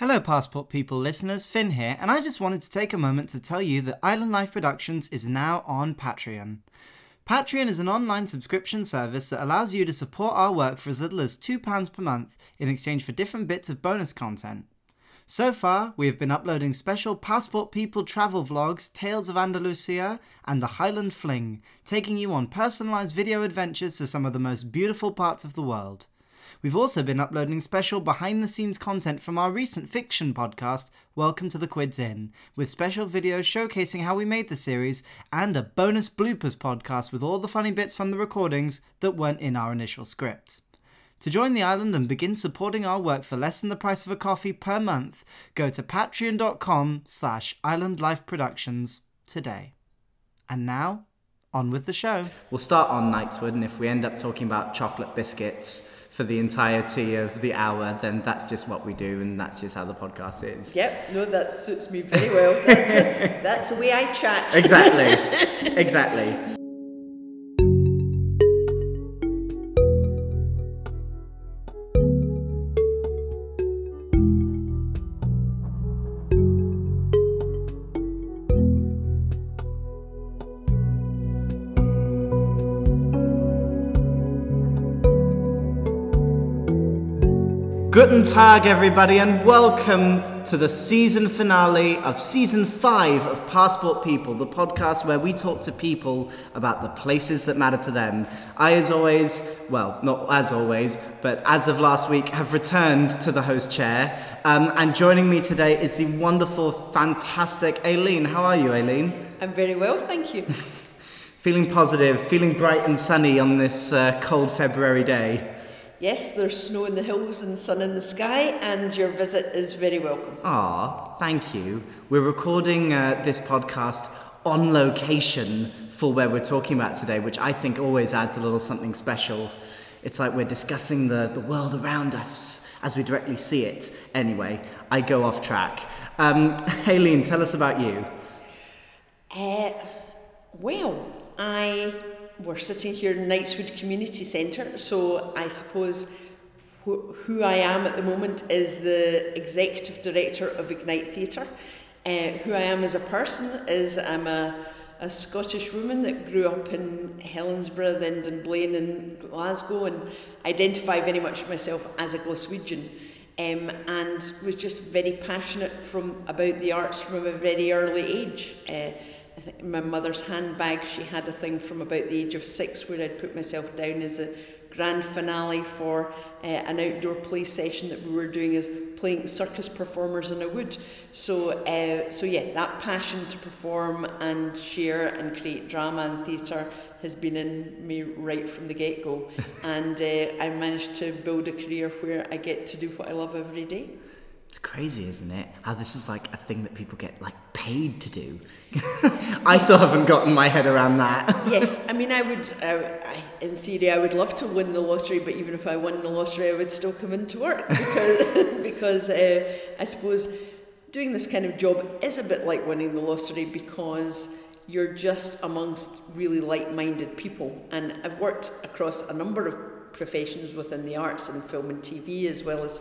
Hello, Passport People listeners, Finn here, and I just wanted to take a moment to tell you that Island Life Productions is now on Patreon. Patreon is an online subscription service that allows you to support our work for as little as £2 per month in exchange for different bits of bonus content. So far, we have been uploading special Passport People travel vlogs, Tales of Andalusia, and the Highland Fling, taking you on personalised video adventures to some of the most beautiful parts of the world. We've also been uploading special behind the scenes content from our recent fiction podcast, Welcome to the Quids Inn, with special videos showcasing how we made the series and a bonus bloopers podcast with all the funny bits from the recordings that weren't in our initial script. To join the island and begin supporting our work for less than the price of a coffee per month, go to patreon.com slash islandlifeproductions today. And now, on with the show. We'll start on Knightswood, and if we end up talking about chocolate biscuits, for the entirety of the hour, then that's just what we do, and that's just how the podcast is. Yep, no, that suits me very well. That's, the, that's the way I chat. Exactly, exactly. Guten Tag, everybody, and welcome to the season finale of season five of Passport People, the podcast where we talk to people about the places that matter to them. I, as always, well, not as always, but as of last week, have returned to the host chair. Um, and joining me today is the wonderful, fantastic Aileen. How are you, Aileen? I'm very well, thank you. feeling positive, feeling bright and sunny on this uh, cold February day. Yes, there's snow in the hills and sun in the sky, and your visit is very welcome. Ah, thank you. We're recording uh, this podcast on location for where we're talking about today, which I think always adds a little something special. It's like we're discussing the, the world around us as we directly see it. Anyway, I go off track. Um, Aileen, tell us about you. Uh, well, I we're sitting here in Knightswood Community Centre, so I suppose wh- who I am at the moment is the Executive Director of Ignite Theatre. Uh, who I am as a person is I'm a, a Scottish woman that grew up in Helensburgh, then Dunblane and Glasgow, and identify very much myself as a Glaswegian. Um, and was just very passionate from about the arts from a very early age. Uh, I think in my mother's handbag, she had a thing from about the age of six where I'd put myself down as a grand finale for uh, an outdoor play session that we were doing as playing circus performers in a wood. So, uh, so yeah, that passion to perform and share and create drama and theatre has been in me right from the get go. and uh, I managed to build a career where I get to do what I love every day. It's crazy, isn't it? How this is like a thing that people get like paid to do. I still haven't gotten my head around that. yes, I mean, I would, uh, I, in theory, I would love to win the lottery, but even if I won the lottery, I would still come into work because, because uh, I suppose doing this kind of job is a bit like winning the lottery because you're just amongst really like-minded people. And I've worked across a number of professions within the arts and film and TV as well as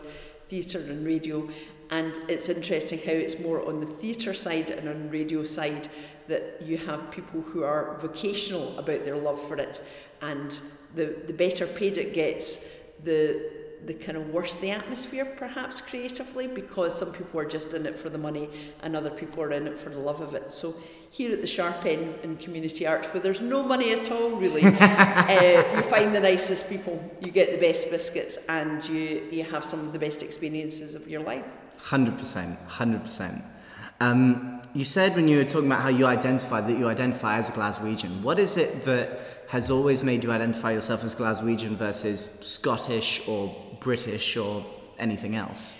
theatre and radio. And it's interesting how it's more on the theatre side and on radio side that you have people who are vocational about their love for it. And the, the better paid it gets, the the kind of worse the atmosphere perhaps creatively because some people are just in it for the money and other people are in it for the love of it. So here at the sharp end in community arts where there's no money at all really, uh, you find the nicest people, you get the best biscuits and you, you have some of the best experiences of your life. 100%, 100%. Um, you said when you were talking about how you identify that you identify as a Glaswegian. What is it that has always made you identify yourself as Glaswegian versus Scottish or British or anything else?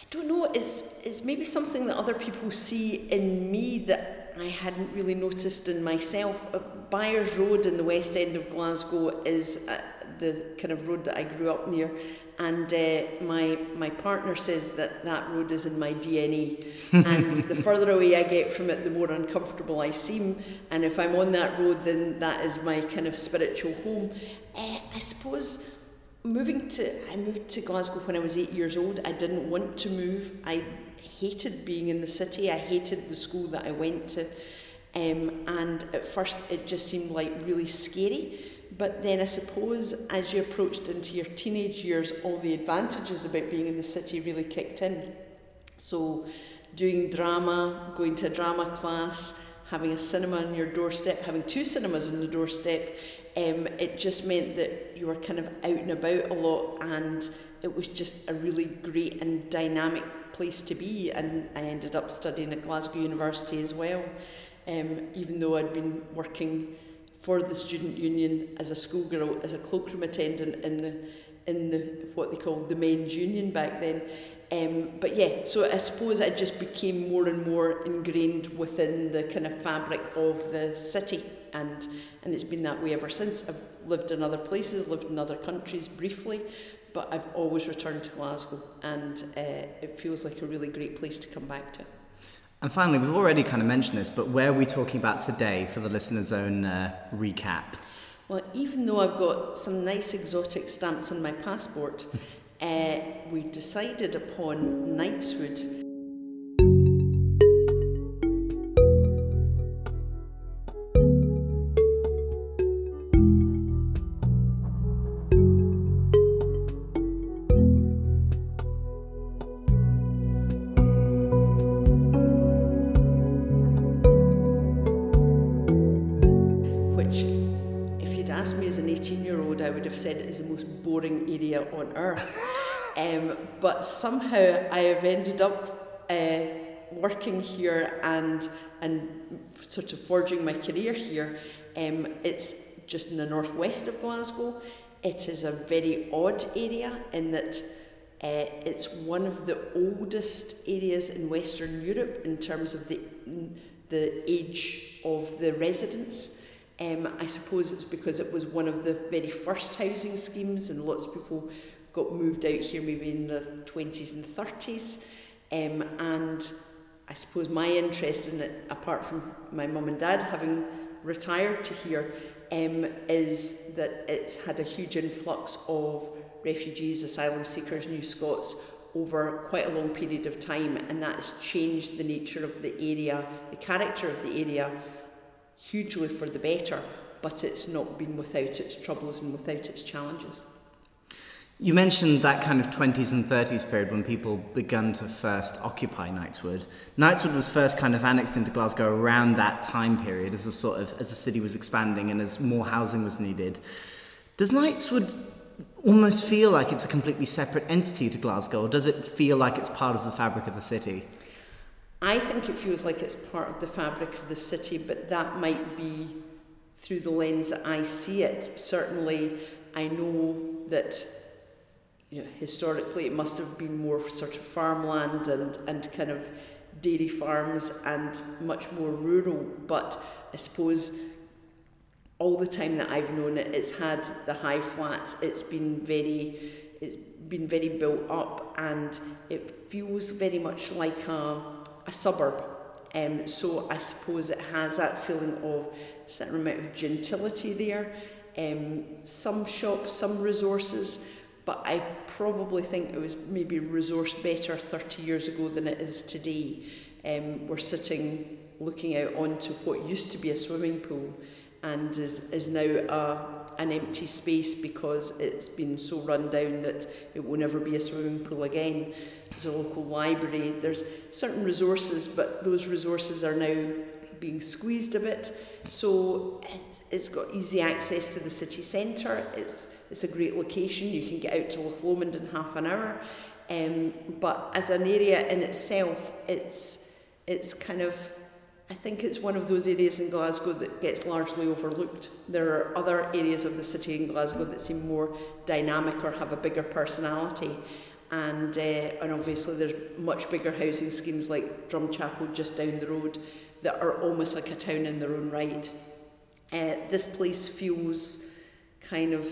I don't know. It's, it's maybe something that other people see in me that I hadn't really noticed in myself. Uh, Byres Road in the west end of Glasgow is uh, the kind of road that I grew up near. And uh, my, my partner says that that road is in my DNA. and the further away I get from it, the more uncomfortable I seem. And if I'm on that road, then that is my kind of spiritual home. Uh, I suppose moving to I moved to Glasgow when I was eight years old. I didn't want to move. I hated being in the city. I hated the school that I went to, um, and at first it just seemed like really scary. But then I suppose as you approached into your teenage years, all the advantages about being in the city really kicked in. So, doing drama, going to a drama class, having a cinema on your doorstep, having two cinemas on the doorstep, um, it just meant that you were kind of out and about a lot and it was just a really great and dynamic place to be. And I ended up studying at Glasgow University as well um, even though I'd been working for the student union as a schoolgirl as a cloakroom attendant in the in the what they called the men's union back then. Um, but yeah, so I suppose I just became more and more ingrained within the kind of fabric of the city, and and it's been that way ever since. I've lived in other places, lived in other countries briefly, but I've always returned to Glasgow, and uh, it feels like a really great place to come back to. And finally, we've already kind of mentioned this, but where are we talking about today for the listener's own uh, recap? Well, even though I've got some nice exotic stamps on my passport, uh, we decided upon Knightswood earth. Um, but somehow I have ended up uh, working here and and sort of forging my career here. Um, it's just in the northwest of Glasgow. It is a very odd area in that uh, it's one of the oldest areas in Western Europe in terms of the the age of the residents. Um, I suppose it's because it was one of the very first housing schemes, and lots of people got moved out here maybe in the 20s and 30s. Um, and I suppose my interest in it, apart from my mum and dad having retired to here, um, is that it's had a huge influx of refugees, asylum seekers, New Scots over quite a long period of time, and that has changed the nature of the area, the character of the area, hugely for the better, but it's not been without its troubles and without its challenges. You mentioned that kind of 20s and 30s period when people began to first occupy Knightswood. Knightswood was first kind of annexed into Glasgow around that time period as a sort of as the city was expanding and as more housing was needed. Does Knightswood almost feel like it's a completely separate entity to Glasgow, or does it feel like it's part of the fabric of the city? I think it feels like it's part of the fabric of the city, but that might be through the lens that I see it. Certainly, I know that you know, historically it must have been more sort of farmland and, and kind of dairy farms and much more rural. But I suppose all the time that I've known it, it's had the high flats. It's been very, it's been very built up, and it feels very much like a a suburb. Um, so I suppose it has that feeling of a certain amount of gentility there. Um, some shops, some resources, but I probably think it was maybe resourced better 30 years ago than it is today. Um, we're sitting looking out onto what used to be a swimming pool and is, is now a, an empty space because it's been so run down that it will never be a swimming pool again. There's a local library, there's certain resources, but those resources are now being squeezed a bit. So it's got easy access to the city centre, it's, it's a great location, you can get out to Loch Lomond in half an hour. Um, but as an area in itself, it's, it's kind of I think it's one of those areas in Glasgow that gets largely overlooked. There are other areas of the city in Glasgow that seem more dynamic or have a bigger personality. And, uh, and obviously, there's much bigger housing schemes like Drumchapel just down the road that are almost like a town in their own right. Uh, this place feels kind of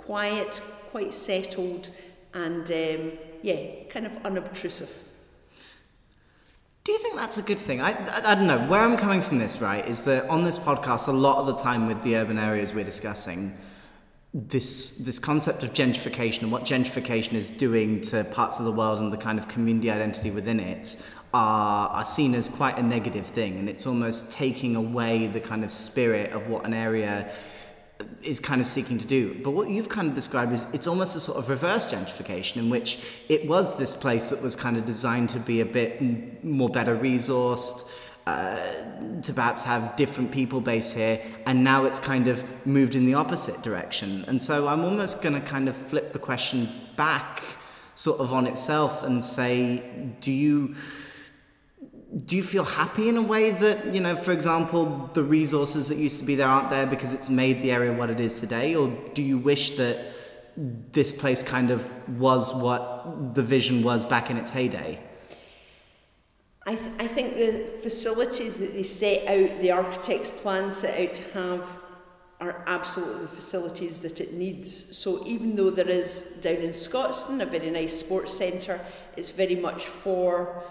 quiet, quite settled, and um, yeah, kind of unobtrusive. Do you think that's a good thing? I, I, I, don't know. Where I'm coming from this, right, is that on this podcast, a lot of the time with the urban areas we're discussing, this this concept of gentrification and what gentrification is doing to parts of the world and the kind of community identity within it are, are seen as quite a negative thing and it's almost taking away the kind of spirit of what an area is kind of seeking to do. But what you've kind of described is it's almost a sort of reverse gentrification in which it was this place that was kind of designed to be a bit more better resourced, uh, to perhaps have different people based here, and now it's kind of moved in the opposite direction. And so I'm almost going to kind of flip the question back sort of on itself and say, do you do you feel happy in a way that you know for example the resources that used to be there aren't there because it's made the area what it is today? Or do you wish that this place kind of was what the vision was back in its heyday? I, th- I think the facilities that they set out the architect's plan set out to have are absolutely the facilities that it needs. So even though there is down in Scotstoun a very nice sports centre it's very much for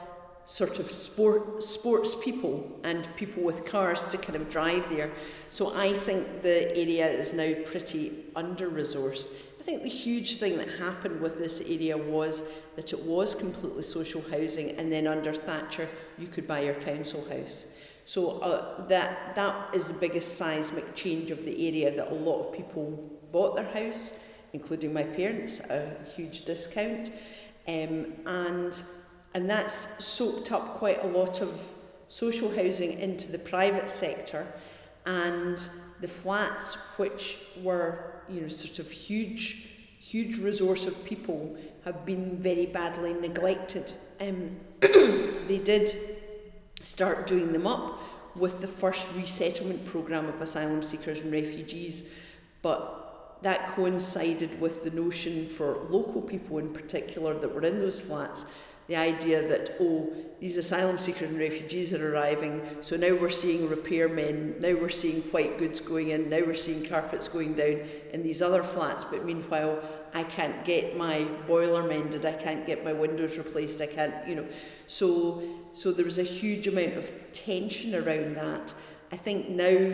sort of sport sports people and people with cars to kind of drive there. So I think the area is now pretty under resourced. I think the huge thing that happened with this area was that it was completely social housing and then under Thatcher you could buy your council house. So uh, that that is the biggest seismic change of the area that a lot of people bought their house, including my parents, a huge discount. Um, and and that's soaked up quite a lot of social housing into the private sector. And the flats which were you know sort of huge huge resource of people have been very badly neglected. Um, they did start doing them up with the first resettlement program of asylum seekers and refugees but that coincided with the notion for local people in particular that were in those flats the idea that, oh, these asylum seekers and refugees are arriving, so now we're seeing repairmen, now we're seeing white goods going in, now we're seeing carpets going down in these other flats, but meanwhile, I can't get my boiler mended, I can't get my windows replaced, I can't, you know. So, so there was a huge amount of tension around that. I think now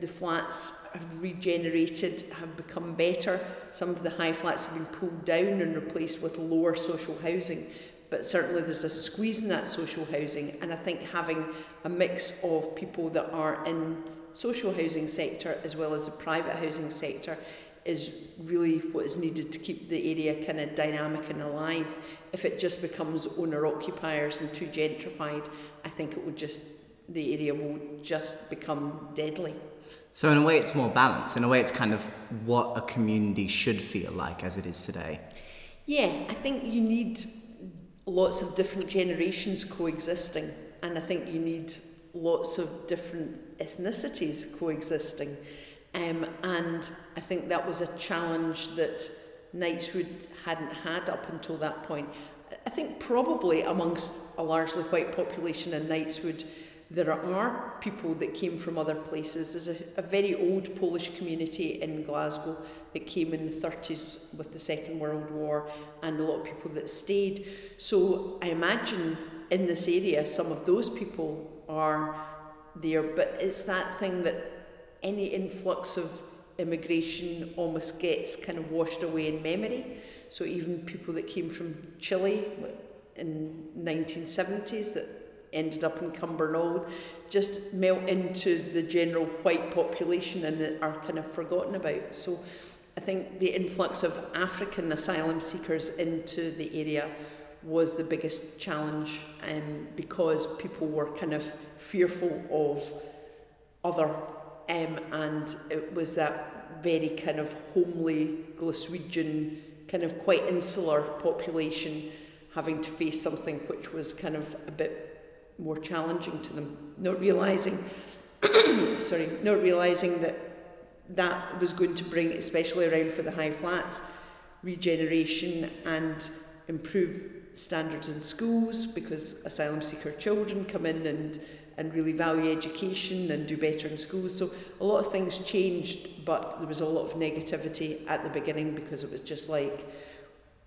the flats have regenerated, have become better. Some of the high flats have been pulled down and replaced with lower social housing but certainly there's a squeeze in that social housing and I think having a mix of people that are in social housing sector as well as the private housing sector is really what is needed to keep the area kind of dynamic and alive. If it just becomes owner occupiers and too gentrified, I think it would just the area will just become deadly. So in a way it's more balanced. In a way it's kind of what a community should feel like as it is today. Yeah, I think you need lots of different generations coexisting. And I think you need lots of different ethnicities coexisting. Um, and I think that was a challenge that Knightswood hadn't had up until that point. I think probably amongst a largely white population in Knightswood, there are people that came from other places. There's a, a very old Polish community in Glasgow that came in the 30s with the Second World War, and a lot of people that stayed. So I imagine in this area, some of those people are there, but it's that thing that any influx of immigration almost gets kind of washed away in memory. So even people that came from Chile in 1970s that ended up in Cumbernauld just melt into the general white population and are kind of forgotten about. So I think the influx of African asylum seekers into the area was the biggest challenge um, because people were kind of fearful of other um, and it was that very kind of homely Glaswegian kind of quite insular population having to face something which was kind of a bit more challenging to them, not realizing, sorry, not realizing that that was going to bring, especially around for the high flats, regeneration and improve standards in schools because asylum seeker children come in and and really value education and do better in schools. So a lot of things changed, but there was a lot of negativity at the beginning because it was just like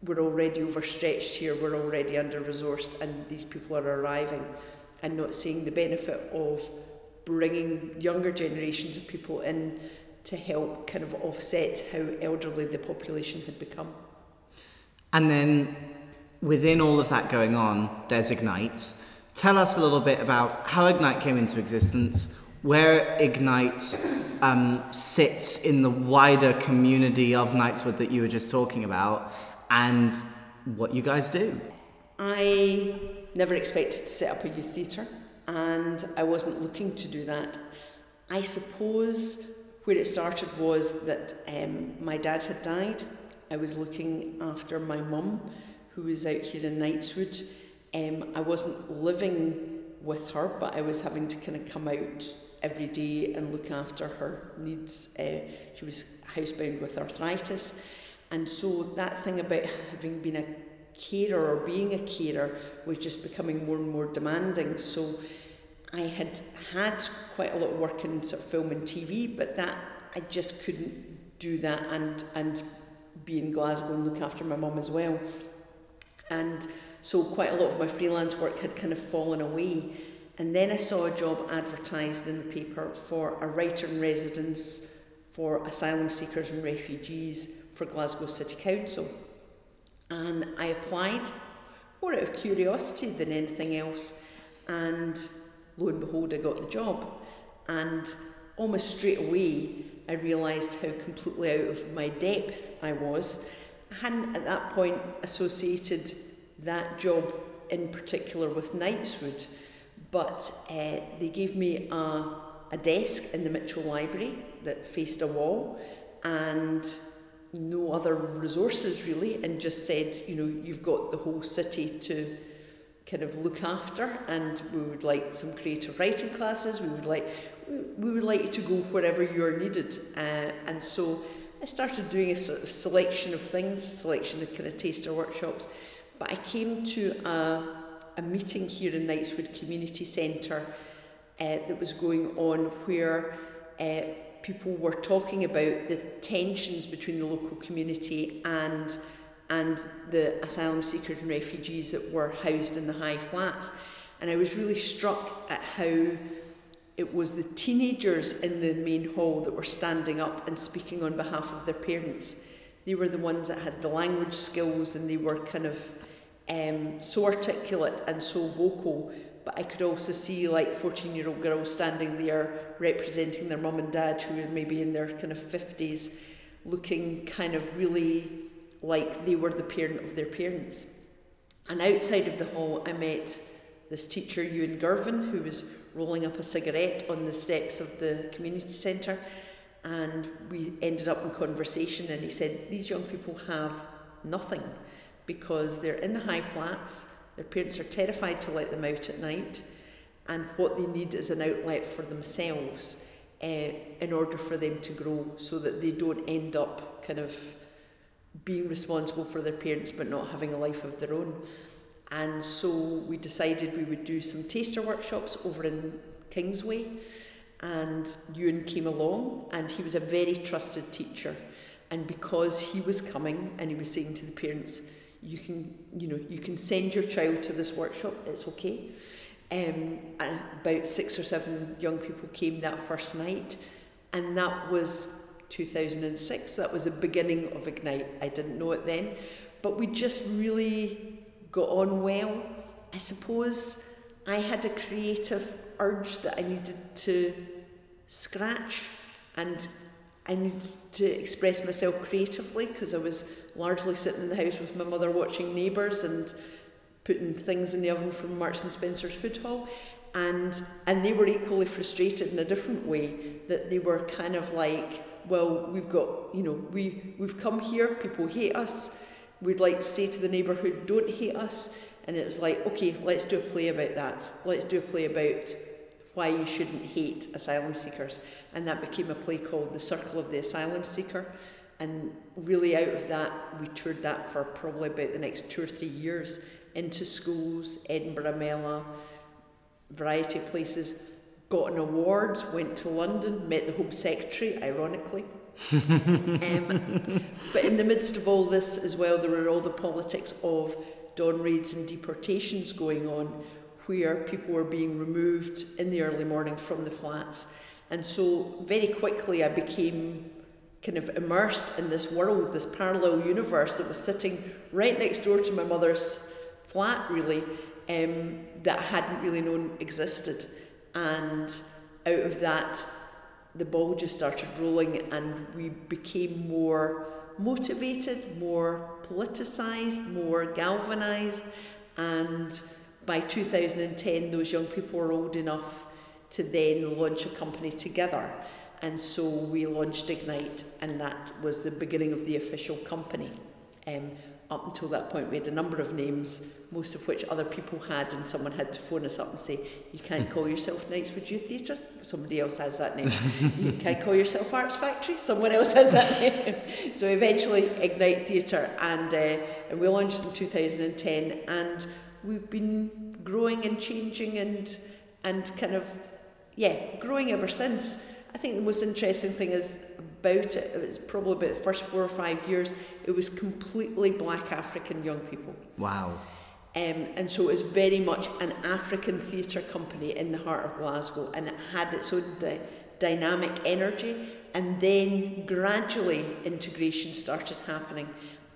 we're already overstretched here, we're already under resourced, and these people are arriving. And not seeing the benefit of bringing younger generations of people in to help kind of offset how elderly the population had become. And then within all of that going on, there's Ignite. Tell us a little bit about how Ignite came into existence, where Ignite um, sits in the wider community of Knightswood that you were just talking about, and what you guys do. I never expected to set up a youth theatre, and I wasn't looking to do that. I suppose where it started was that um, my dad had died. I was looking after my mum, who was out here in Knightswood. Um, I wasn't living with her, but I was having to kind of come out every day and look after her needs. Uh, she was housebound with arthritis. And so that thing about having been a carer or being a carer was just becoming more and more demanding. So I had had quite a lot of work in sort of film and TV, but that I just couldn't do that and and be in Glasgow and look after my mum as well. And so quite a lot of my freelance work had kind of fallen away. And then I saw a job advertised in the paper for a writer in residence for asylum seekers and refugees for Glasgow City Council. And I applied more out of curiosity than anything else. And lo and behold, I got the job. And almost straight away, I realised how completely out of my depth I was. I hadn't at that point associated that job in particular with Knightswood, but uh, they gave me a, a desk in the Mitchell Library that faced a wall and no other resources really, and just said, you know, you've got the whole city to kind of look after, and we would like some creative writing classes. We would like we would like you to go wherever you're needed, uh, and so I started doing a sort of selection of things, selection of kind of taster workshops. But I came to a, a meeting here in Knightswood Community Centre uh, that was going on where. Uh, people were talking about the tensions between the local community and and the asylum seekers and refugees that were housed in the high flats. And I was really struck at how it was the teenagers in the main hall that were standing up and speaking on behalf of their parents. They were the ones that had the language skills and they were kind of um, so articulate and so vocal but I could also see like 14 year old girls standing there representing their mum and dad who were maybe in their kind of 50s, looking kind of really like they were the parent of their parents. And outside of the hall, I met this teacher, Ewan Girvin, who was rolling up a cigarette on the steps of the community centre. And we ended up in conversation, and he said, These young people have nothing because they're in the high flats, their parents are terrified to let them out at night, and what they need is an outlet for themselves uh, in order for them to grow so that they don't end up kind of being responsible for their parents but not having a life of their own. And so we decided we would do some taster workshops over in Kingsway. And Ewan came along, and he was a very trusted teacher. And because he was coming and he was saying to the parents, you can you know you can send your child to this workshop it's okay. Um, about six or seven young people came that first night and that was 2006 that was the beginning of ignite. I didn't know it then but we just really got on well. I suppose i had a creative urge that i needed to scratch and I needed to express myself creatively because I was largely sitting in the house with my mother watching Neighbours and putting things in the oven from Marks and Spencer's food hall. And, and they were equally frustrated in a different way that they were kind of like, well, we've got, you know, we, we've come here, people hate us. We'd like to say to the neighbourhood, don't hate us. And it was like, okay, let's do a play about that. Let's do a play about why you shouldn't hate asylum seekers. And that became a play called The Circle of the Asylum Seeker. And really, out of that, we toured that for probably about the next two or three years into schools, Edinburgh, Mela, variety of places. Got an award, went to London, met the Home Secretary, ironically. um, but in the midst of all this as well, there were all the politics of dawn raids and deportations going on, where people were being removed in the early morning from the flats And so very quickly I became kind of immersed in this world, this parallel universe that was sitting right next door to my mother's flat, really, um, that I hadn't really known existed. And out of that, the ball just started rolling, and we became more motivated, more politicised, more galvanised. And by 2010, those young people were old enough to then launch a company together. And so we launched Ignite, and that was the beginning of the official company. Um, up until that point, we had a number of names, most of which other people had, and someone had to phone us up and say, You can't call yourself Knightswood Youth Theatre. Somebody else has that name. you can't call yourself Arts Factory. Someone else has that name. so eventually, Ignite Theatre, and, uh, and we launched in 2010, and we've been growing and changing and, and kind of, yeah, growing ever since. I think the most interesting thing is about it, it was probably about the first four or five years, it was completely black African young people. Wow. Um, and so it was very much an African theatre company in the heart of Glasgow and it had its own di- dynamic energy. And then gradually integration started happening.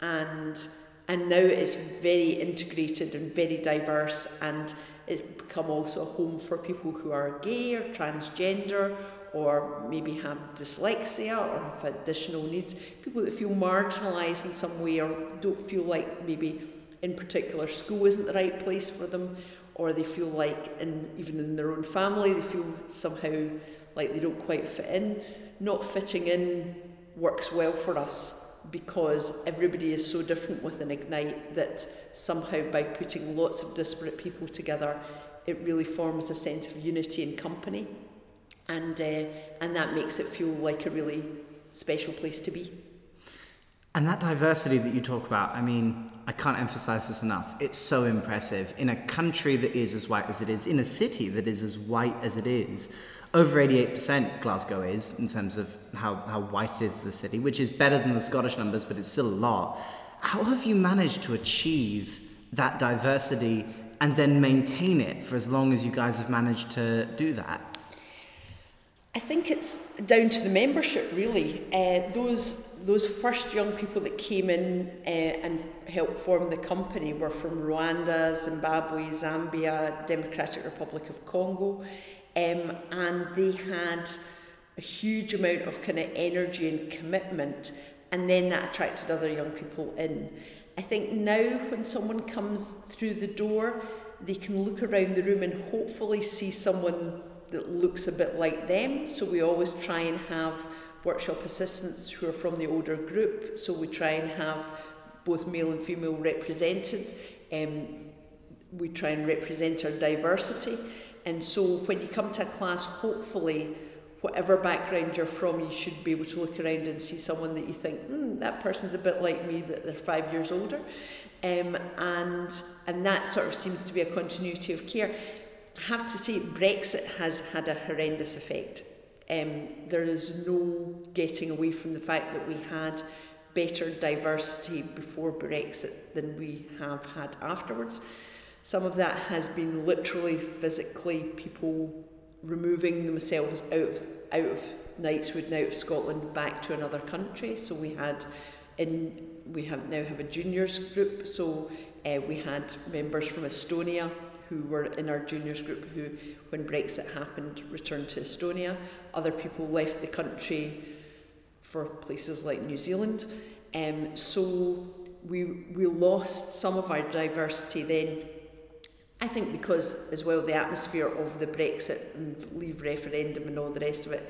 And, and now it is very integrated and very diverse. And it's become also a home for people who are gay or transgender or maybe have dyslexia or have additional needs, people that feel marginalised in some way or don't feel like maybe in particular school isn't the right place for them, or they feel like in, even in their own family they feel somehow like they don't quite fit in. Not fitting in works well for us because everybody is so different within Ignite that somehow by putting lots of disparate people together, it really forms a sense of unity and company and uh, and that makes it feel like a really special place to be. And that diversity that you talk about, I mean, I can't emphasize this enough. It's so impressive. In a country that is as white as it is, in a city that is as white as it is, over 88% Glasgow is in terms of how, how white is the city, which is better than the Scottish numbers, but it's still a lot. How have you managed to achieve that diversity and then maintain it for as long as you guys have managed to do that? I think it's down to the membership, really. Uh, those those first young people that came in uh, and helped form the company were from Rwanda, Zimbabwe, Zambia, Democratic Republic of Congo, um, and they had a huge amount of kind of energy and commitment, and then that attracted other young people in. I think now when someone comes through the door, they can look around the room and hopefully see someone that looks a bit like them. So we always try and have workshop assistants who are from the older group. So we try and have both male and female represented. Um, we try and represent our diversity. And so when you come to a class, hopefully, whatever background you're from, you should be able to look around and see someone that you think, hmm, that person's a bit like me, that they're five years older. Um, and, and that sort of seems to be a continuity of care. I have to say, Brexit has had a horrendous effect. Um, there is no getting away from the fact that we had better diversity before Brexit than we have had afterwards. Some of that has been literally, physically, people removing themselves out of, out of Knightswood and out of Scotland back to another country. So we had in we have now have a juniors group. So uh, we had members from Estonia who were in our juniors group who, when Brexit happened, returned to Estonia. Other people left the country for places like New Zealand. Um, so we, we lost some of our diversity then. I think because, as well, the atmosphere of the Brexit and Leave referendum and all the rest of it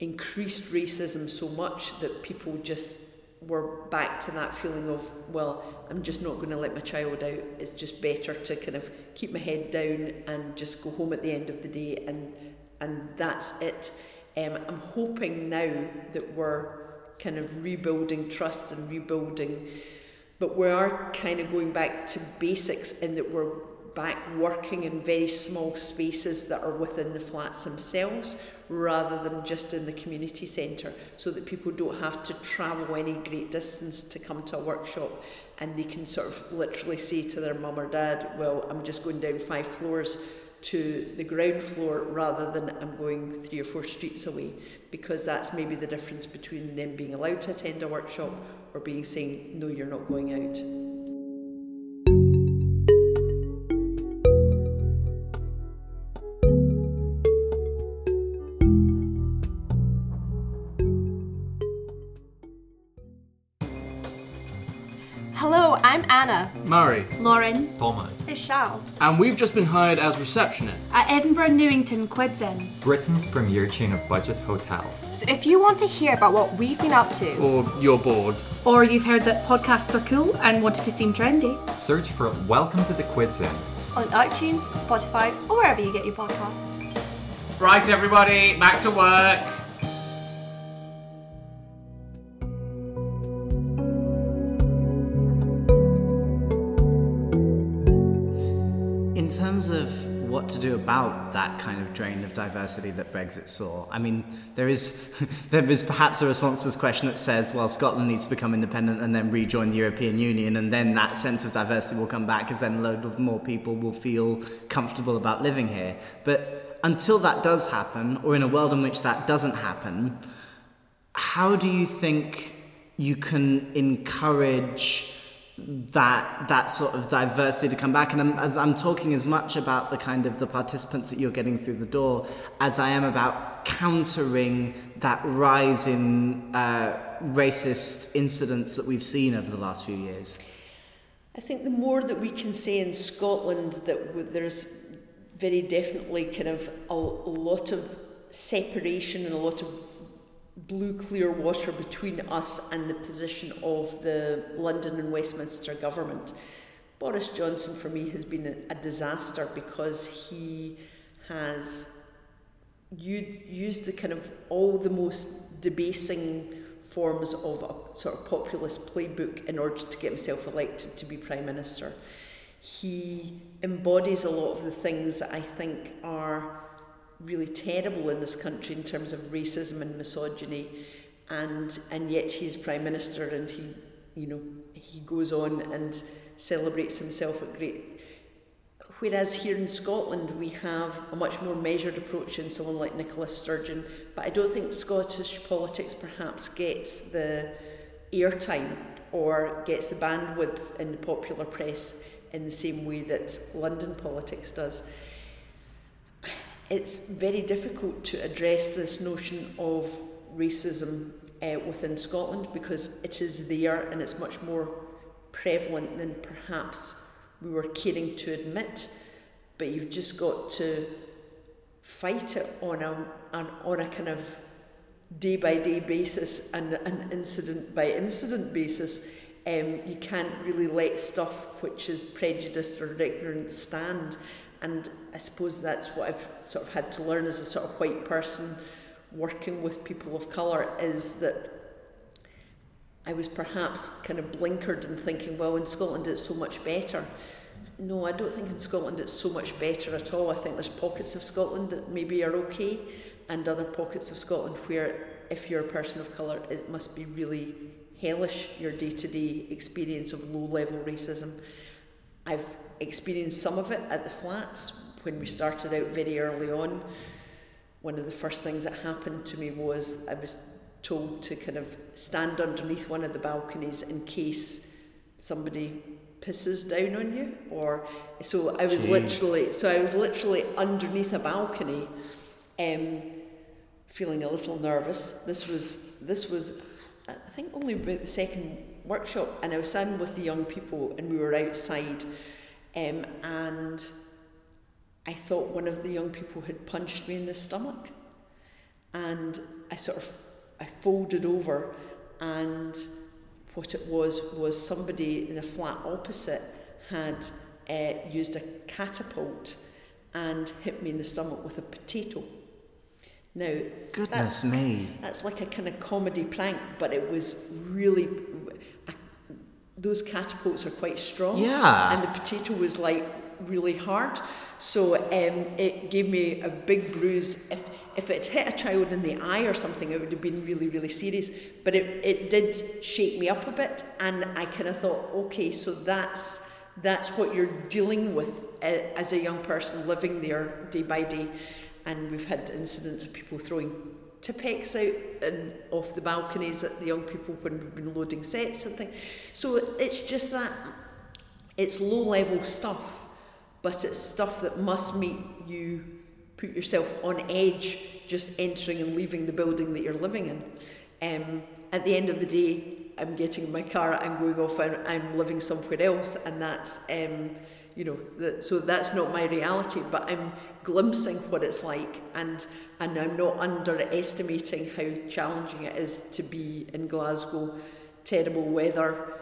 increased racism so much that people just were back to that feeling of, well, I'm just not going to let my child out. It's just better to kind of keep my head down and just go home at the end of the day, and and that's it. Um, I'm hoping now that we're kind of rebuilding trust and rebuilding, but we are kind of going back to basics in that we're back working in very small spaces that are within the flats themselves rather than just in the community centre so that people don't have to travel any great distance to come to a workshop and they can sort of literally say to their mum or dad, well, I'm just going down five floors to the ground floor rather than I'm going three or four streets away because that's maybe the difference between them being allowed to attend a workshop or being saying no you're not going out. Anna. Murray, Lauren. Thomas, Ishal. and we've just been hired as receptionists. At Edinburgh Newington Quids Inn. Britain's premier chain of budget hotels. So if you want to hear about what we've been up to, or you're bored. or you've heard that podcasts are cool and wanted to seem trendy, Search for Welcome to the Quids Inn. on iTunes, Spotify, or wherever you get your podcasts. Right, everybody, back to work. Terms of what to do about that kind of drain of diversity that Brexit saw, I mean, there is there is perhaps a response to this question that says, well, Scotland needs to become independent and then rejoin the European Union, and then that sense of diversity will come back, because then a load of more people will feel comfortable about living here. But until that does happen, or in a world in which that doesn't happen, how do you think you can encourage that that sort of diversity to come back. And I'm, as I'm talking as much about the kind of the participants that you're getting through the door as I am about countering that rise in uh, racist incidents that we've seen over the last few years. I think the more that we can say in Scotland that there's very definitely kind of a, a lot of separation and a lot of blue clear water between us and the position of the London and Westminster government. Boris Johnson for me has been a, disaster because he has used the kind of all the most debasing forms of a sort of populist playbook in order to get himself elected to be prime minister. He embodies a lot of the things that I think are really terrible in this country in terms of racism and misogyny, and and yet he is prime minister and he, you know, he goes on and celebrates himself at great. Whereas here in Scotland we have a much more measured approach in someone like Nicola Sturgeon, but I don't think Scottish politics perhaps gets the airtime or gets the bandwidth in the popular press in the same way that London politics does it's very difficult to address this notion of racism uh, within Scotland because it is there and it's much more prevalent than perhaps we were caring to admit. But you've just got to fight it on a an, on a kind of day by day basis and an incident by incident basis. Um, you can't really let stuff which is prejudiced or ignorant stand. And I suppose that's what I've sort of had to learn as a sort of white person working with people of colour is that I was perhaps kind of blinkered and thinking, well, in Scotland it's so much better. No, I don't think in Scotland it's so much better at all. I think there's pockets of Scotland that maybe are okay, and other pockets of Scotland where, if you're a person of colour, it must be really hellish your day to day experience of low level racism. I've experienced some of it at the flats when we started out very early on. One of the first things that happened to me was I was told to kind of stand underneath one of the balconies in case somebody pisses down on you or so I was Jeez. literally so I was literally underneath a balcony um feeling a little nervous this was this was I think only about the second workshop and I was standing with the young people and we were outside um, and I thought one of the young people had punched me in the stomach and I sort of I folded over and what it was was somebody in the flat opposite had uh, used a catapult and hit me in the stomach with a potato. Now, goodness that's, me that's like a kind of comedy prank, but it was really. Those catapults are quite strong. Yeah. And the potato was like really hard. So um, it gave me a big bruise. If, if it hit a child in the eye or something, it would have been really, really serious. But it, it did shake me up a bit. And I kind of thought, okay, so that's that's what you're dealing with uh, as a young person living there day by day. And we've had incidents of people throwing Tippex out and off the balconies at the young people when we've been loading sets and things. So it's just that, it's low level stuff, but it's stuff that must make you put yourself on edge just entering and leaving the building that you're living in. Um, at the end of the day, I'm getting in my car, I'm going off, and I'm living somewhere else, and that's um, you know, that, so that's not my reality, but I'm glimpsing what it's like, and and I'm not underestimating how challenging it is to be in Glasgow, terrible weather,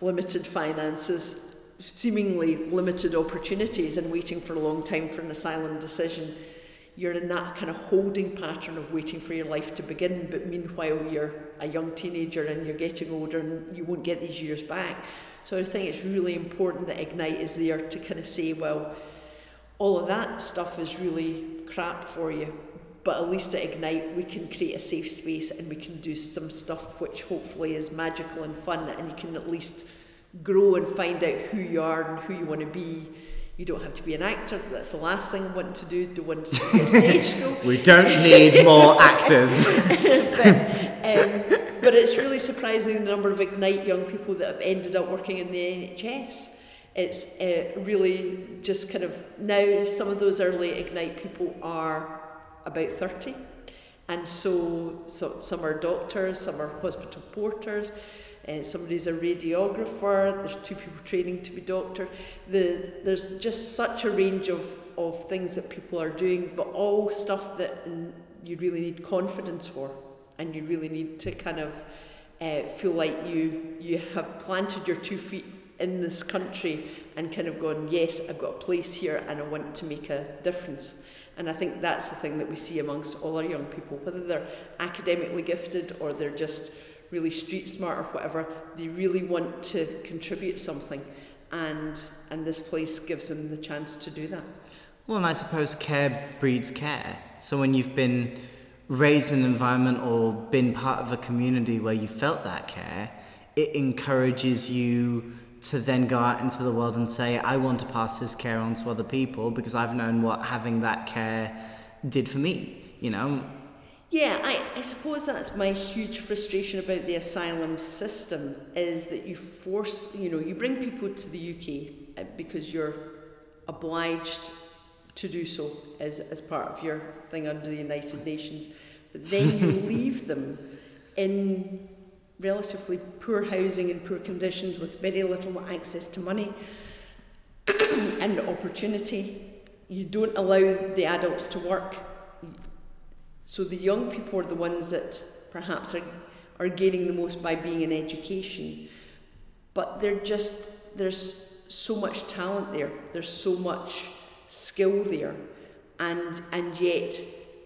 limited finances, seemingly limited opportunities, and waiting for a long time for an asylum decision you're in that kind of holding pattern of waiting for your life to begin, but meanwhile you're a young teenager and you're getting older and you won't get these years back. So I think it's really important that Ignite is there to kind of say, well, all of that stuff is really crap for you, but at least at Ignite we can create a safe space and we can do some stuff which hopefully is magical and fun and you can at least grow and find out who you are and who you want to be you don't have to be an actor. That's the last thing I want to do. Do want to study stage school. we don't need more actors. but, um, but it's really surprising the number of Ignite young people that have ended up working in the NHS. It's uh, really just kind of now some of those early Ignite people are about 30. And so, so some are doctors, some are hospital porters, uh, somebody's a radiographer, there's two people training to be doctor. The, there's just such a range of, of things that people are doing, but all stuff that you really need confidence for and you really need to kind of uh, feel like you, you have planted your two feet in this country and kind of gone, yes, I've got a place here and I want to make a difference. And I think that's the thing that we see amongst all our young people, whether they're academically gifted or they're just really street smart or whatever, they really want to contribute something. And, and this place gives them the chance to do that. Well, and I suppose care breeds care. So when you've been raised in an environment or been part of a community where you felt that care, it encourages you to then go out into the world and say, I want to pass this care on to other people because I've known what having that care did for me. You know, yeah, I, I suppose that's my huge frustration about the asylum system is that you force, you know, you bring people to the UK uh, because you're obliged to do so as, as part of your thing under the United Nations, but then you leave them in relatively poor housing and poor conditions with very little access to money and opportunity. You don't allow the adults to work so the young people are the ones that perhaps are, are gaining the most by being in education. But they're just, there's so much talent there, there's so much skill there, and, and yet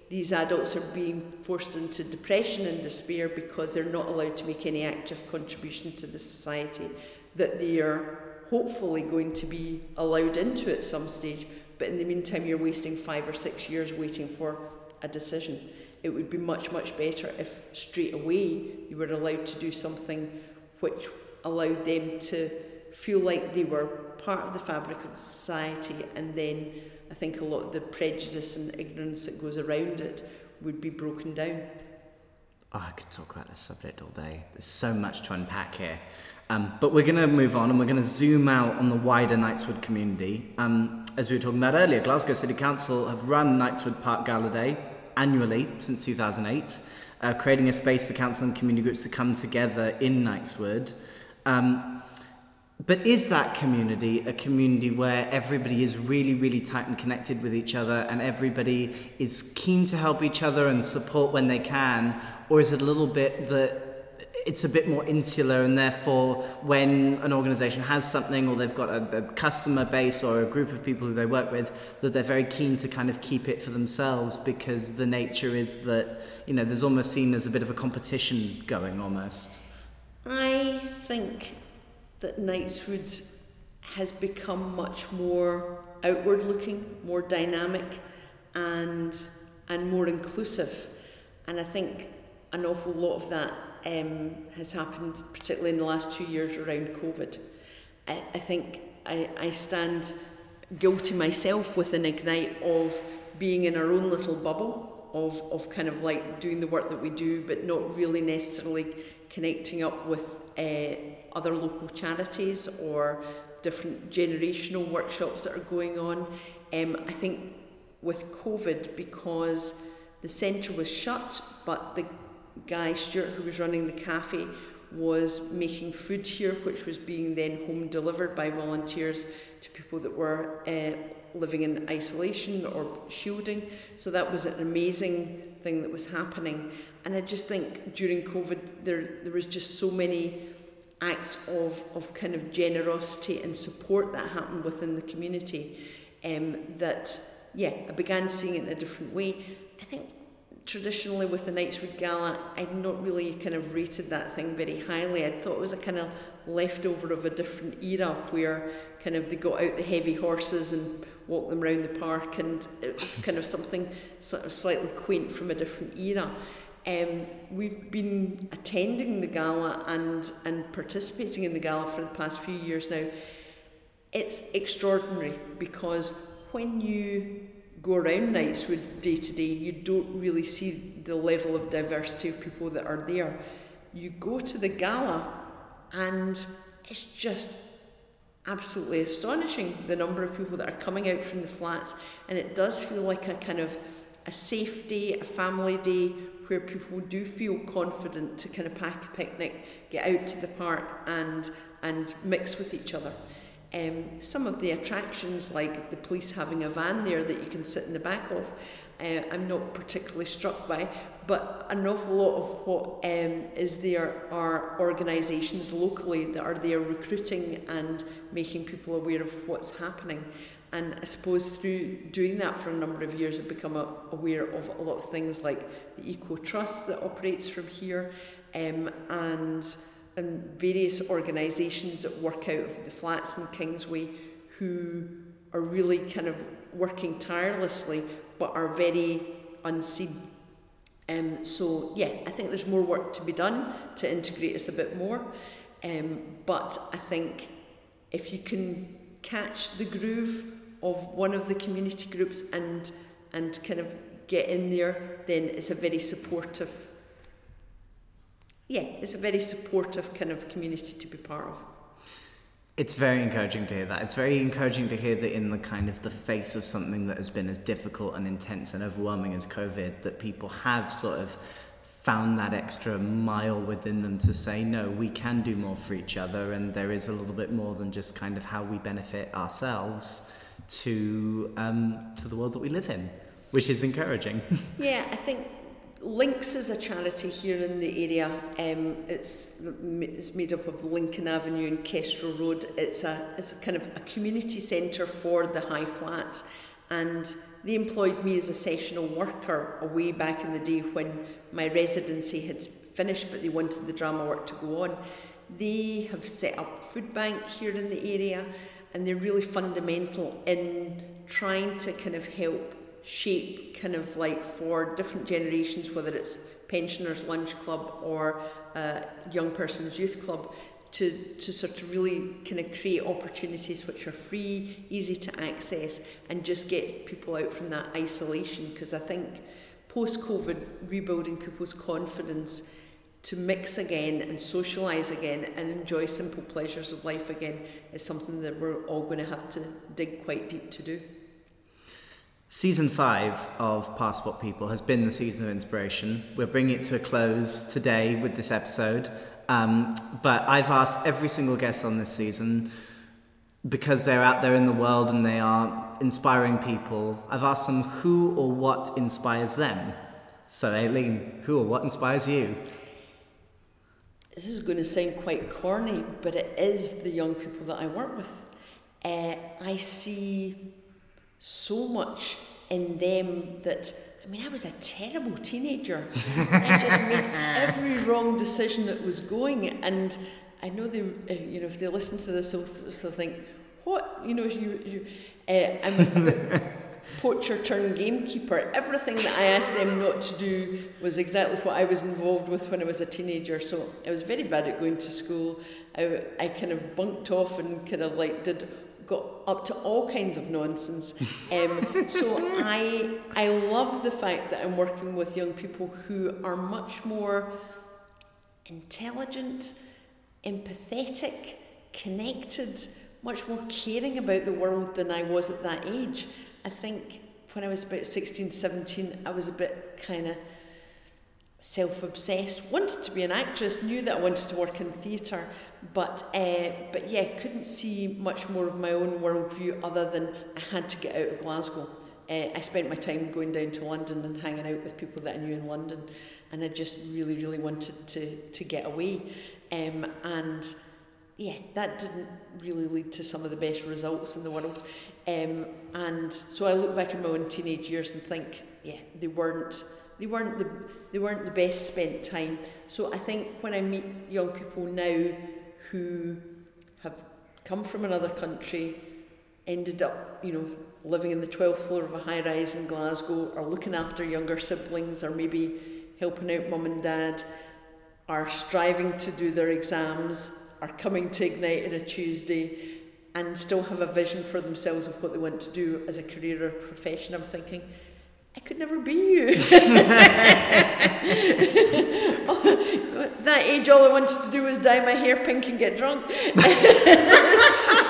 these adults are being forced into depression and despair because they're not allowed to make any active contribution to the society that they are hopefully going to be allowed into at some stage. But in the meantime, you're wasting five or six years waiting for a decision. It would be much, much better if straight away you were allowed to do something which allowed them to feel like they were part of the fabric of society and then I think a lot of the prejudice and ignorance that goes around it would be broken down. Oh, I could talk about this subject all day. There's so much to unpack here. Um, but we're going to move on and we're going to zoom out on the wider Knightswood community. Um, as we were talking about earlier, Glasgow City Council have run Knightswood Park Gala Day annually since 2008, uh, creating a space for council and community groups to come together in Knightswood. Um, but is that community a community where everybody is really, really tight and connected with each other and everybody is keen to help each other and support when they can? Or is it a little bit that it's a bit more insular and therefore when an organization has something or they've got a, a, customer base or a group of people who they work with that they're very keen to kind of keep it for themselves because the nature is that you know there's almost seen as a bit of a competition going almost i think that knightswood has become much more outward looking more dynamic and and more inclusive and i think an awful lot of that um, has happened, particularly in the last two years around COVID. I, I think I, I stand guilty myself with an Ignite of being in our own little bubble of, of kind of like doing the work that we do, but not really necessarily connecting up with uh, other local charities or different generational workshops that are going on. Um, I think with COVID, because the centre was shut, but the guy Stuart who was running the cafe was making food here, which was being then home delivered by volunteers to people that were uh, living in isolation or shielding. So that was an amazing thing that was happening. And I just think during COVID, there, there was just so many acts of, of kind of generosity and support that happened within the community um, that, yeah, I began seeing it in a different way. I think traditionally with the Knightswood Gala, I'd not really kind of rated that thing very highly. I thought it was a kind of leftover of a different era where kind of they got out the heavy horses and walked them around the park and it was kind of something sort of slightly quaint from a different era. Um, we've been attending the gala and, and participating in the gala for the past few years now. It's extraordinary because when you go around Knightswood day to day, you don't really see the level of diversity of people that are there. You go to the gala, and it's just absolutely astonishing the number of people that are coming out from the flats, and it does feel like a kind of a safe day, a family day where people do feel confident to kind of pack a picnic, get out to the park and, and mix with each other. Um, some of the attractions, like the police having a van there that you can sit in the back of, uh, I'm not particularly struck by, but an awful lot of what um, is there are organisations locally that are there recruiting and making people aware of what's happening. And I suppose through doing that for a number of years, I've become a, aware of a lot of things like the Eco Trust that operates from here um, and and various organisations that work out of the flats in Kingsway who are really kind of working tirelessly but are very unseen. Um, so yeah, I think there's more work to be done to integrate us a bit more. Um, but I think if you can catch the groove of one of the community groups and and kind of get in there, then it's a very supportive yeah, it's a very supportive kind of community to be part of. It's very encouraging to hear that. It's very encouraging to hear that in the kind of the face of something that has been as difficult and intense and overwhelming as COVID, that people have sort of found that extra mile within them to say, no, we can do more for each other, and there is a little bit more than just kind of how we benefit ourselves to um, to the world that we live in, which is encouraging. yeah, I think Links is a charity here in the area. Um, it's, it's made up of Lincoln Avenue and Kestrel Road. It's a, it's a kind of a community centre for the high flats. And they employed me as a sessional worker away back in the day when my residency had finished, but they wanted the drama work to go on. They have set up food bank here in the area, and they're really fundamental in trying to kind of help shape kind of like for different generations, whether it's pensioners lunch club or uh, young persons youth club, to, to sort of really kind of create opportunities which are free, easy to access, and just get people out from that isolation. Because I think post COVID, rebuilding people's confidence to mix again and socialise again and enjoy simple pleasures of life again is something that we're all going to have to dig quite deep to do. Season five of Passport People has been the season of inspiration. We're bringing it to a close today with this episode. Um, but I've asked every single guest on this season because they're out there in the world and they are inspiring people. I've asked them who or what inspires them. So, Aileen, who or what inspires you? This is going to sound quite corny, but it is the young people that I work with. Uh, I see so much in them that I mean, I was a terrible teenager. I just made every wrong decision that was going, and I know they, uh, you know, if they listen to this, they'll, they'll think, "What, you know, you, you uh, poacher turned gamekeeper." Everything that I asked them not to do was exactly what I was involved with when I was a teenager. So I was very bad at going to school. I, I kind of bunked off and kind of like did got up to all kinds of nonsense. Um, so I I love the fact that I'm working with young people who are much more intelligent, empathetic, connected, much more caring about the world than I was at that age. I think when I was about 16, 17, I was a bit kind of self obsessed. Wanted to be an actress, knew that I wanted to work in theatre, but uh, but yeah, couldn't see much more of my own worldview other than I had to get out of Glasgow. Uh, I spent my time going down to London and hanging out with people that I knew in London, and I just really, really wanted to to get away. Um, and yeah, that didn't really lead to some of the best results in the world. Um, and so I look back in my own teenage years and think, yeah, they weren't they weren't the they weren't the best spent time. So I think when I meet young people now who have come from another country, ended up, you know, living in the 12th floor of a high rise in Glasgow, or looking after younger siblings, or maybe helping out mum and dad, are striving to do their exams, are coming to Ignite on a Tuesday, and still have a vision for themselves of what they want to do as a career or profession, I'm thinking, I could never be you. that age, all I wanted to do was dye my hair pink and get drunk.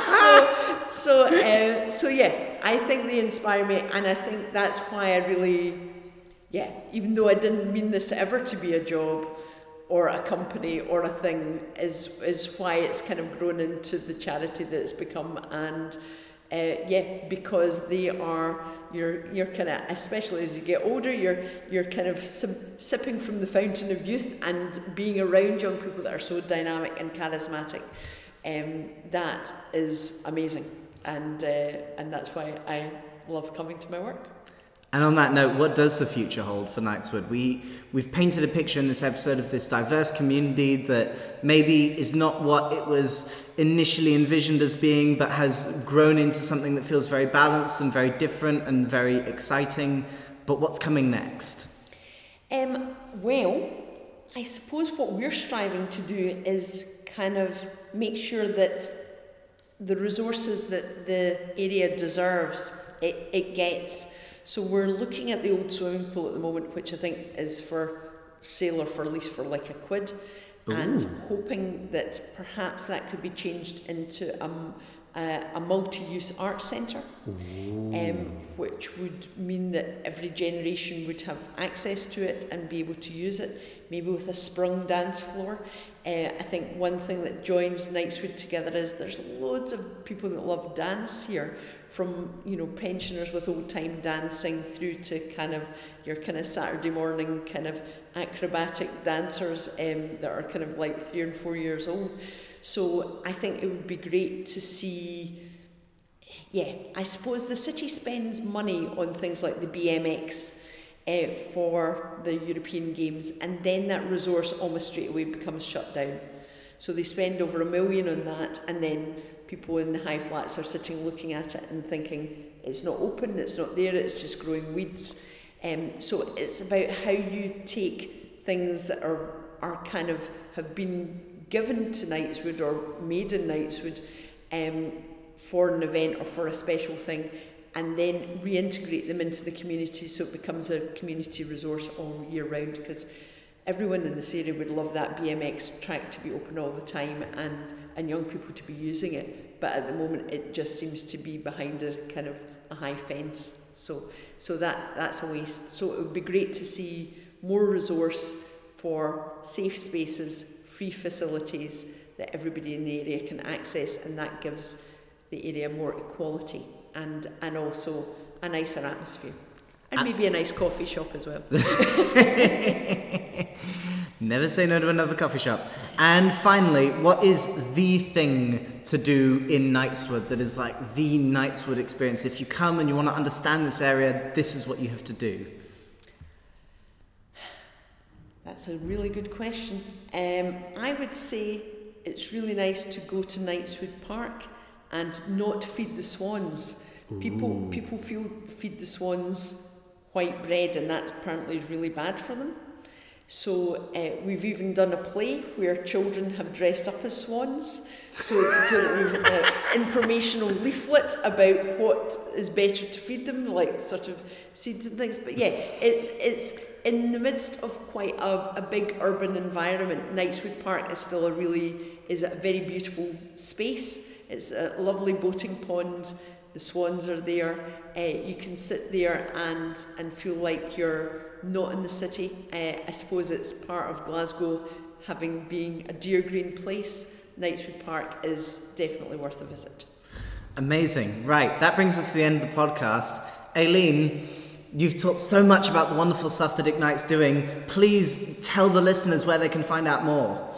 so, so, uh, so yeah, I think they inspire me, and I think that's why I really, yeah, even though I didn't mean this ever to be a job or a company or a thing, is is why it's kind of grown into the charity that it's become, and uh, yeah, because they are you're you're kind of especially as you get older, you're you're kind of sim- sipping from the fountain of youth and being around young people that are so dynamic and charismatic. Um, that is amazing, and uh, and that's why I love coming to my work. And on that note, what does the future hold for Knightswood? We, we've painted a picture in this episode of this diverse community that maybe is not what it was initially envisioned as being, but has grown into something that feels very balanced and very different and very exciting. But what's coming next? Um, well, I suppose what we're striving to do is kind of make sure that the resources that the area deserves, it, it gets. So we're looking at the old swimming pool at the moment, which I think is for sale or for lease for like a quid, Ooh. and hoping that perhaps that could be changed into a, a, a multi-use art centre, um, which would mean that every generation would have access to it and be able to use it, maybe with a sprung dance floor. Uh, I think one thing that joins Knightswood together is there's loads of people that love dance here, from you know pensioners with old time dancing through to kind of your kind of Saturday morning kind of acrobatic dancers um, that are kind of like three and four years old. So I think it would be great to see. Yeah, I suppose the city spends money on things like the BMX uh, for the European Games, and then that resource almost straight away becomes shut down. So they spend over a million on that, and then people in the high flats are sitting looking at it and thinking it's not open, it's not there, it's just growing weeds. Um, so it's about how you take things that are, are kind of have been given to Knightswood or made in Knightswood um, for an event or for a special thing and then reintegrate them into the community so it becomes a community resource all year round because everyone in this area would love that BMX track to be open all the time and and young people to be using it. But at the moment, it just seems to be behind a kind of a high fence. So, so that, that's a waste. So it would be great to see more resource for safe spaces, free facilities that everybody in the area can access, and that gives the area more equality and, and also a nicer atmosphere. And, and maybe a nice coffee shop as well. Never say no to another coffee shop. And finally, what is the thing to do in Knightswood that is like the Knightswood experience? If you come and you want to understand this area, this is what you have to do. That's a really good question. Um, I would say it's really nice to go to Knightswood Park and not feed the swans. Ooh. People people feel feed the swans white bread, and that apparently is really bad for them. So uh, we've even done a play where children have dressed up as swans. So, so uh, informational leaflet about what is better to feed them, like sort of seeds and things. But yeah, it's it's in the midst of quite a, a big urban environment. Knightswood Park is still a really is a very beautiful space. It's a lovely boating pond. The swans are there. Uh, you can sit there and and feel like you're not in the city. Uh, I suppose it's part of Glasgow having being a dear green place. Knightswood Park is definitely worth a visit. Amazing. Right, that brings us to the end of the podcast. Aileen, you've talked so much about the wonderful stuff that Ignite's doing. Please tell the listeners where they can find out more.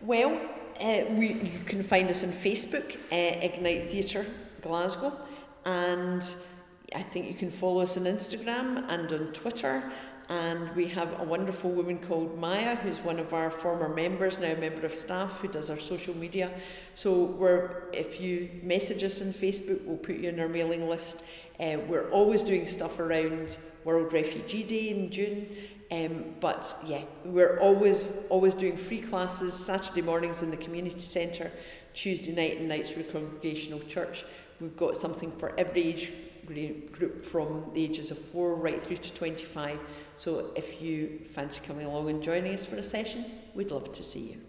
Well, uh, we, you can find us on Facebook, uh, Ignite Theatre Glasgow, and I think you can follow us on Instagram and on Twitter. And we have a wonderful woman called Maya, who's one of our former members, now a member of staff, who does our social media. So we're, if you message us on Facebook, we'll put you on our mailing list. Uh, we're always doing stuff around World Refugee Day in June. Um, but yeah, we're always always doing free classes Saturday mornings in the community centre, Tuesday night in Knightswood Congregational Church. We've got something for every age group from the ages of four right through to 25. So if you fancy coming along and joining us for a session, we'd love to see you.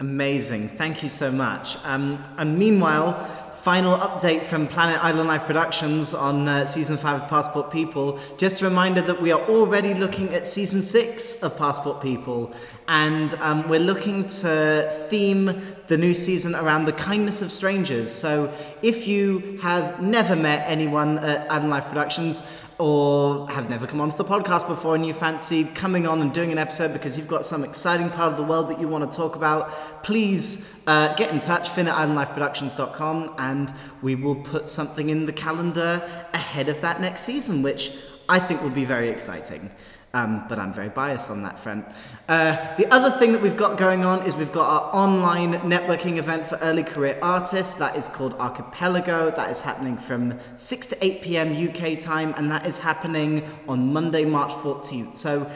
Amazing. Thank you so much. Um, and meanwhile, final update from Planet Island Life Productions on uh, season five of Passport People. Just a reminder that we are already looking at season six of Passport People, and um, we're looking to theme the new season around the kindness of strangers. So if you have never met anyone at Island Life Productions, or have never come onto the podcast before and you fancy coming on and doing an episode because you've got some exciting part of the world that you want to talk about, please uh, get in touch, finn at islandlifeproductions.com, and we will put something in the calendar ahead of that next season, which I think will be very exciting. Um, but I'm very biased on that front. Uh, the other thing that we've got going on is we've got our online networking event for early career artists. That is called Archipelago. That is happening from 6 to 8 p.m. UK time, and that is happening on Monday, March 14th. So,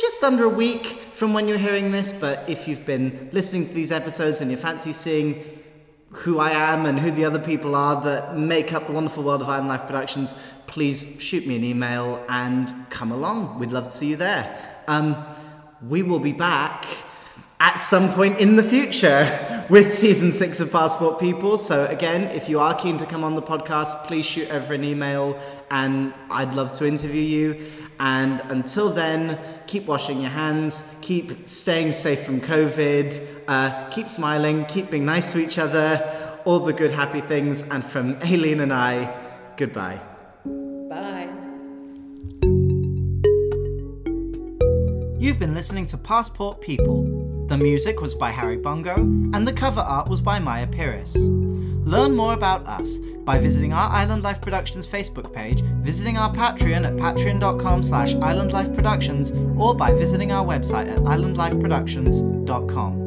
just under a week from when you're hearing this, but if you've been listening to these episodes and you fancy seeing who I am and who the other people are that make up the wonderful world of Island Life Productions, please shoot me an email and come along. We'd love to see you there. Um, we will be back at some point in the future with season six of Passport People. So, again, if you are keen to come on the podcast, please shoot over an email and I'd love to interview you. And until then, keep washing your hands, keep staying safe from COVID, uh, keep smiling, keep being nice to each other, all the good, happy things. And from Aileen and I, goodbye. Bye. You've been listening to Passport People. The music was by Harry Bongo, and the cover art was by Maya Pyrrhus. Learn more about us by visiting our Island Life Productions Facebook page, visiting our Patreon at patreon.com slash islandlifeproductions, or by visiting our website at islandlifeproductions.com.